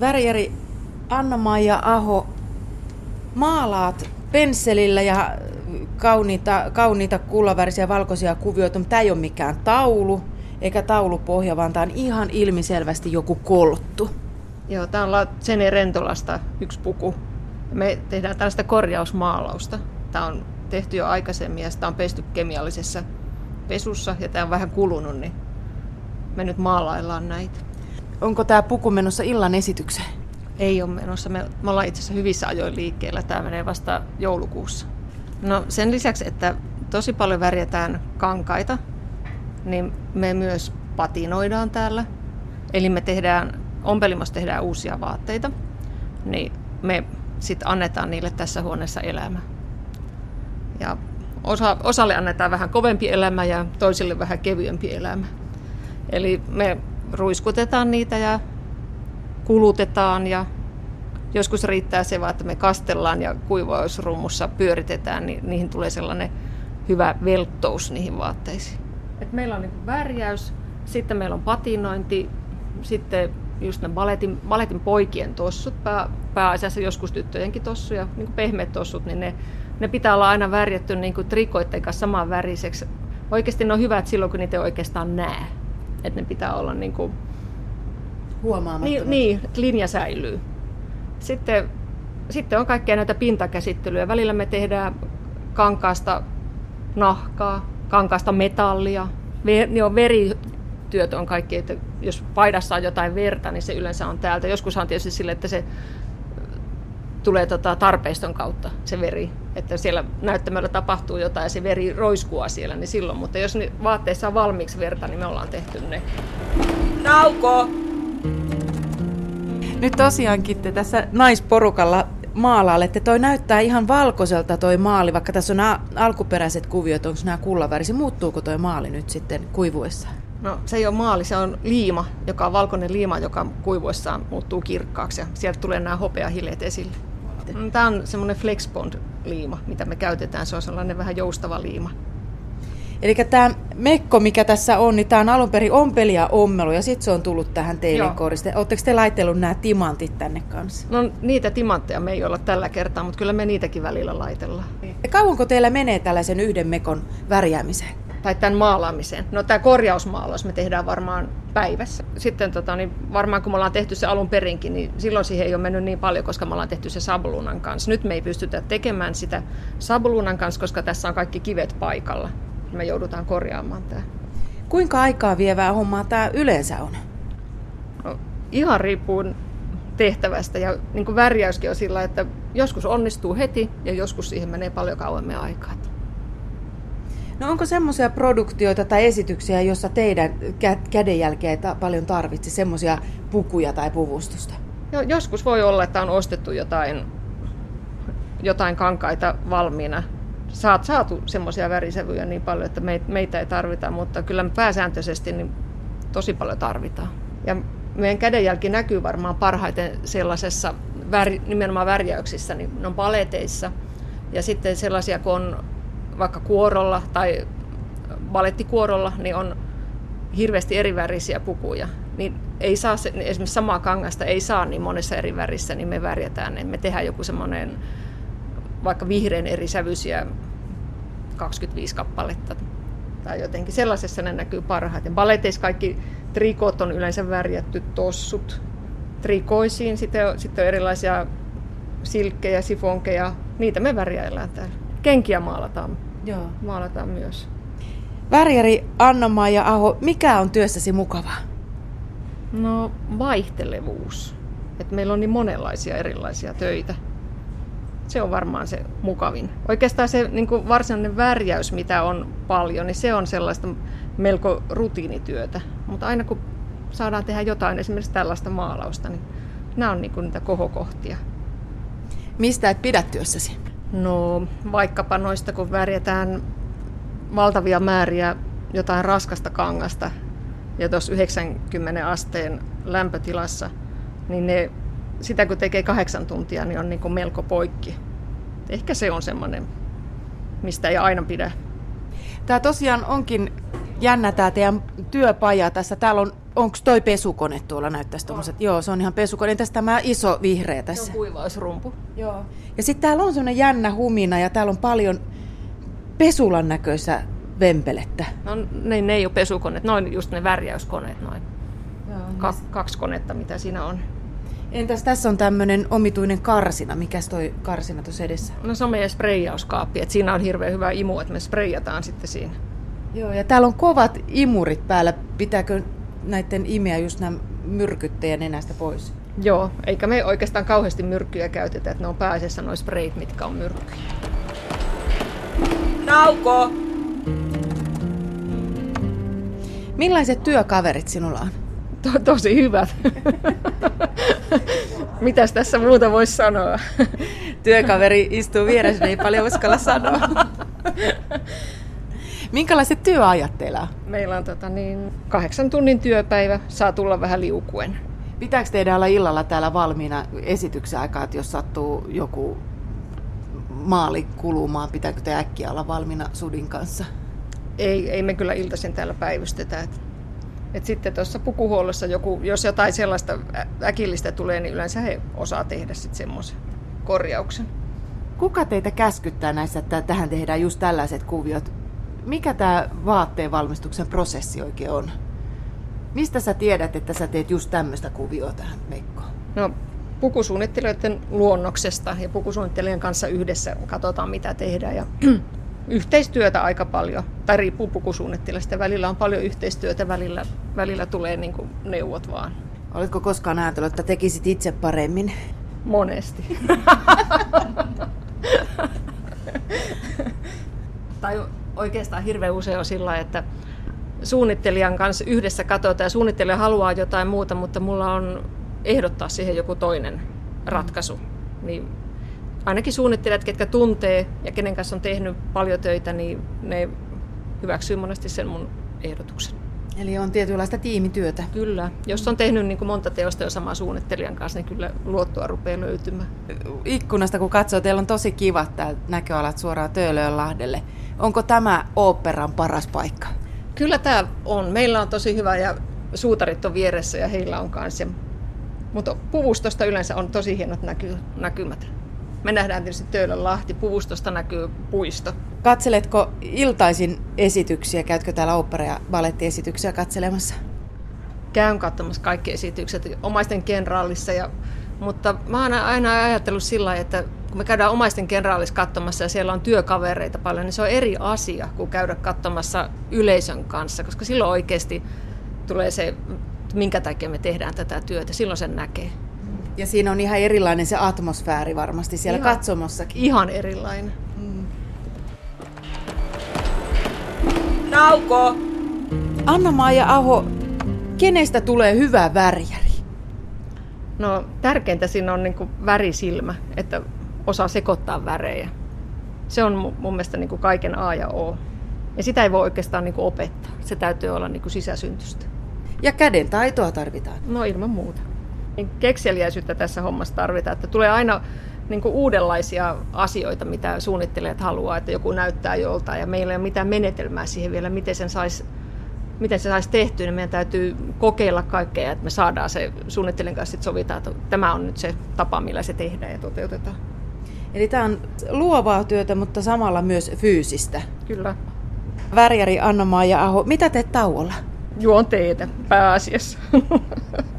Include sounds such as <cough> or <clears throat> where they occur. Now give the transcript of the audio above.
Värjäri Anna-Maija Aho, maalaat pensselillä ja kauniita, kauniita kullavärisiä valkoisia kuvioita, mutta tämä ei ole mikään taulu eikä taulupohja, vaan tämä on ihan ilmiselvästi joku kolttu. Joo, tämä on Sene Rentolasta yksi puku. Me tehdään tällaista korjausmaalausta. Tämä on tehty jo aikaisemmin ja sitä on pesty kemiallisessa pesussa ja tämä on vähän kulunut, niin me nyt maalaillaan näitä. Onko tämä puku menossa illan esitykseen? Ei ole menossa. Me, me ollaan itse asiassa hyvissä ajoin liikkeellä. Tämä menee vasta joulukuussa. No sen lisäksi, että tosi paljon värjätään kankaita, niin me myös patinoidaan täällä. Eli me tehdään, ompelimassa tehdään uusia vaatteita, niin me sitten annetaan niille tässä huoneessa elämä. Ja osa, osalle annetaan vähän kovempi elämä ja toisille vähän kevyempi elämä. Eli me ruiskutetaan niitä ja kulutetaan ja joskus riittää se vaan, että me kastellaan ja kuivausrummussa pyöritetään, niin niihin tulee sellainen hyvä velttous niihin vaatteisiin. Et meillä on niin värjäys, sitten meillä on patinointi, sitten just ne baletin, baletin poikien tossut, pää, pääasiassa joskus tyttöjenkin tossuja, niin kuin pehmeät tossut, niin ne, ne pitää olla aina värjätty niin kuin trikoitten kanssa saman väriseksi. Oikeasti ne on hyvät silloin, kun niitä ei oikeastaan näe. Että ne pitää olla niin kuin. Niin, niin, että linja säilyy. Sitten, sitten on kaikkea näitä pintakäsittelyjä. Välillä me tehdään kankaasta nahkaa, kankaasta metallia. Ver, niin on verityöt on kaikki, että jos paidassa on jotain verta, niin se yleensä on täältä. Joskus on tietysti sille, että se tulee tota tarpeiston kautta se veri, että siellä näyttämällä tapahtuu jotain ja se veri roiskuu siellä, niin silloin. Mutta jos vaatteissa on valmiiksi verta, niin me ollaan tehty ne. Nauko! Nyt tosiaankin te tässä naisporukalla maalailette. Toi näyttää ihan valkoiselta toi maali, vaikka tässä on nämä alkuperäiset kuviot, onko nämä kullavärisi. Muuttuuko toi maali nyt sitten kuivuessa? No se ei ole maali, se on liima, joka on valkoinen liima, joka kuivuessaan muuttuu kirkkaaksi ja sieltä tulee nämä hopeahileet esille. Tämä on semmoinen Flexbond-liima, mitä me käytetään. Se on sellainen vähän joustava liima. Eli tämä mekko, mikä tässä on, niin tämä on alun perin ompeli ommelu ja sitten se on tullut tähän teidän koriste. Oletteko te laitellut nämä timantit tänne kanssa? No niitä timantteja me ei olla tällä kertaa, mutta kyllä me niitäkin välillä laitellaan. Ja kauanko teillä menee tällaisen yhden mekon värjäämiseen? Tai tämän maalaamiseen. No tämä korjausmaalaus me tehdään varmaan päivässä. Sitten tota, niin varmaan kun me ollaan tehty se alun perinkin, niin silloin siihen ei ole mennyt niin paljon, koska me ollaan tehty se sabluunan kanssa. Nyt me ei pystytä tekemään sitä sabluunan kanssa, koska tässä on kaikki kivet paikalla me joudutaan korjaamaan tämä. Kuinka aikaa vievää hommaa tämä yleensä on? No, ihan riippuu tehtävästä ja niin kuin värjäyskin on sillä, että joskus onnistuu heti ja joskus siihen menee paljon kauemmin aikaa. No onko semmoisia produktioita tai esityksiä, jossa teidän kädenjälkeä paljon tarvitse, semmoisia pukuja tai puvustusta? Jo, joskus voi olla, että on ostettu jotain, jotain kankaita valmiina saat saatu semmoisia värisävyjä niin paljon, että meitä ei tarvita, mutta kyllä me pääsääntöisesti niin tosi paljon tarvitaan. Ja meidän kädenjälki näkyy varmaan parhaiten sellaisessa väri, nimenomaan värjäyksissä, niin ne on paleteissa. Ja sitten sellaisia, kun on vaikka kuorolla tai balettikuorolla, niin on hirveästi eri värisiä pukuja. Niin ei saa, esimerkiksi samaa kangasta ei saa niin monessa eri värissä, niin me värjätään. Niin me tehdään joku semmoinen vaikka vihreän eri sävyisiä 25 kappaletta tai jotenkin. Sellaisessa ne näkyy parhaiten. Baleteissa kaikki trikot on yleensä värjätty tossut trikoisiin. Sitten on, sitten on erilaisia silkkejä, sifonkeja. Niitä me värjäillään täällä. Kenkiä maalataan, Joo. maalataan myös. Värjäri Anna-Maija Aho, mikä on työssäsi mukavaa? No vaihtelevuus. Et meillä on niin monenlaisia erilaisia töitä se on varmaan se mukavin. Oikeastaan se niin kuin varsinainen värjäys, mitä on paljon, niin se on sellaista melko rutiinityötä. Mutta aina kun saadaan tehdä jotain, esimerkiksi tällaista maalausta, niin nämä on niin kuin niitä kohokohtia. Mistä et pidä työssäsi? No vaikkapa noista, kun värjätään valtavia määriä jotain raskasta kangasta ja tuossa 90 asteen lämpötilassa, niin ne sitä kun tekee kahdeksan tuntia, niin on niin kuin melko poikki. Ehkä se on semmoinen, mistä ei aina pidä. Tämä tosiaan onkin jännä tämä teidän työpaja tässä. Täällä on Onko toi pesukone tuolla näyttäisi tuommoiset? Joo, se on ihan pesukone. Entäs tämä iso vihreä tässä? Se on kuivausrumpu. Joo. Ja sitten täällä on semmoinen jännä humina ja täällä on paljon pesulan näköistä vempelettä. No ne, ne ei ole pesukoneet, noin just ne värjäyskoneet noin. Joo, Ka- kaksi konetta, mitä siinä on. Entäs tässä on tämmöinen omituinen karsina. Mikäs toi karsina tuossa edessä? No se on meidän spreijauskaappi, että siinä on hirveän hyvä imu, että me spreijataan sitten siinä. Joo, ja täällä on kovat imurit päällä. Pitääkö näiden imeä just nämä myrkyttäjä nenästä pois? Joo, eikä me oikeastaan kauheasti myrkkyjä käytetä, että ne on pääasiassa noin sprayt, mitkä on myrkkyjä. Nauko! Millaiset työkaverit sinulla on? To- tosi hyvät. <laughs> Mitäs tässä muuta voisi sanoa? Työkaveri istuu vieressä, ei paljon uskalla sanoa. <laughs> Minkälaiset työajat teillä on? Meillä on tota, niin, kahdeksan tunnin työpäivä, saa tulla vähän liukuen. Pitääkö teidän olla illalla täällä valmiina esityksen aikaa, että jos sattuu joku maali kulumaan, pitääkö te äkkiä olla valmiina sudin kanssa? Ei, ei me kyllä iltaisin täällä päivystetä. Et, et sitten tuossa pukuhuollossa, joku, jos jotain sellaista äkillistä tulee, niin yleensä he osaa tehdä sitten semmoisen korjauksen. Kuka teitä käskyttää näissä, että tähän tehdään just tällaiset kuviot? Mikä tämä vaatteen valmistuksen prosessi oikein on? Mistä sä tiedät, että sä teet just tämmöistä kuvioa tähän meikkoon? No, pukusuunnittelijoiden luonnoksesta ja pukusuunnittelijan kanssa yhdessä katsotaan, mitä tehdään. Ja <clears throat> yhteistyötä aika paljon, tai riippuu pukusuunnittelijasta. Välillä on paljon yhteistyötä, välillä, välillä tulee niin kuin neuvot vaan. Oletko koskaan ajatellut, että tekisit itse paremmin? Monesti. <laughs> tai oikeastaan hirveän usein on sillä että suunnittelijan kanssa yhdessä katsotaan ja suunnittelija haluaa jotain muuta, mutta mulla on ehdottaa siihen joku toinen ratkaisu. Niin ainakin suunnittelijat, ketkä tuntee ja kenen kanssa on tehnyt paljon töitä, niin ne hyväksyy monesti sen mun ehdotuksen. Eli on tietynlaista tiimityötä. Kyllä. Jos on tehnyt niin kuin monta teosta jo saman suunnittelijan kanssa, niin kyllä luottoa rupeaa löytymään. Ikkunasta kun katsoo, teillä on tosi kivat täällä näköalat suoraan Töölönlahdelle. Onko tämä oopperan paras paikka? Kyllä tämä on. Meillä on tosi hyvä ja suutarit on vieressä ja heillä on kanssa. Mutta puvustosta yleensä on tosi hienot näky- näkymät. Me nähdään tietysti Töölönlahti, puvustosta näkyy puisto. Katseletko iltaisin esityksiä? Käytkö täällä opera- ja balettiesityksiä katselemassa? Käyn katsomassa kaikki esitykset omaisten kenraalissa. Ja, mutta mä oon aina ajatellut sillä että kun me käydään omaisten kenraalissa katsomassa ja siellä on työkavereita paljon, niin se on eri asia kuin käydä katsomassa yleisön kanssa, koska silloin oikeasti tulee se, minkä takia me tehdään tätä työtä. Silloin sen näkee. Ja siinä on ihan erilainen se atmosfääri varmasti siellä Ihan. katsomossakin. Ihan erilainen. Nauko! Anna-Maija Aho, kenestä tulee hyvä värjäri? No tärkeintä siinä on niin värisilmä, että osaa sekoittaa värejä. Se on mu- mun mielestä niin kuin kaiken A ja O. Ja sitä ei voi oikeastaan niin kuin opettaa. Se täytyy olla niin kuin sisäsyntystä. Ja käden taitoa tarvitaan. No ilman muuta. Niin kekseliäisyyttä tässä hommassa tarvitaan, että tulee aina niin kuin uudenlaisia asioita, mitä suunnittelijat haluaa, että joku näyttää joltain ja meillä ei ole mitään menetelmää siihen vielä, miten sen saisi miten se saisi tehtyä, niin meidän täytyy kokeilla kaikkea, että me saadaan se suunnittelijan kanssa sit sovitaan, että tämä on nyt se tapa, millä se tehdään ja toteutetaan. Eli tämä on luovaa työtä, mutta samalla myös fyysistä. Kyllä. Värjäri Anna-Maija Aho, mitä teet tauolla? Juon teetä pääasiassa. <laughs>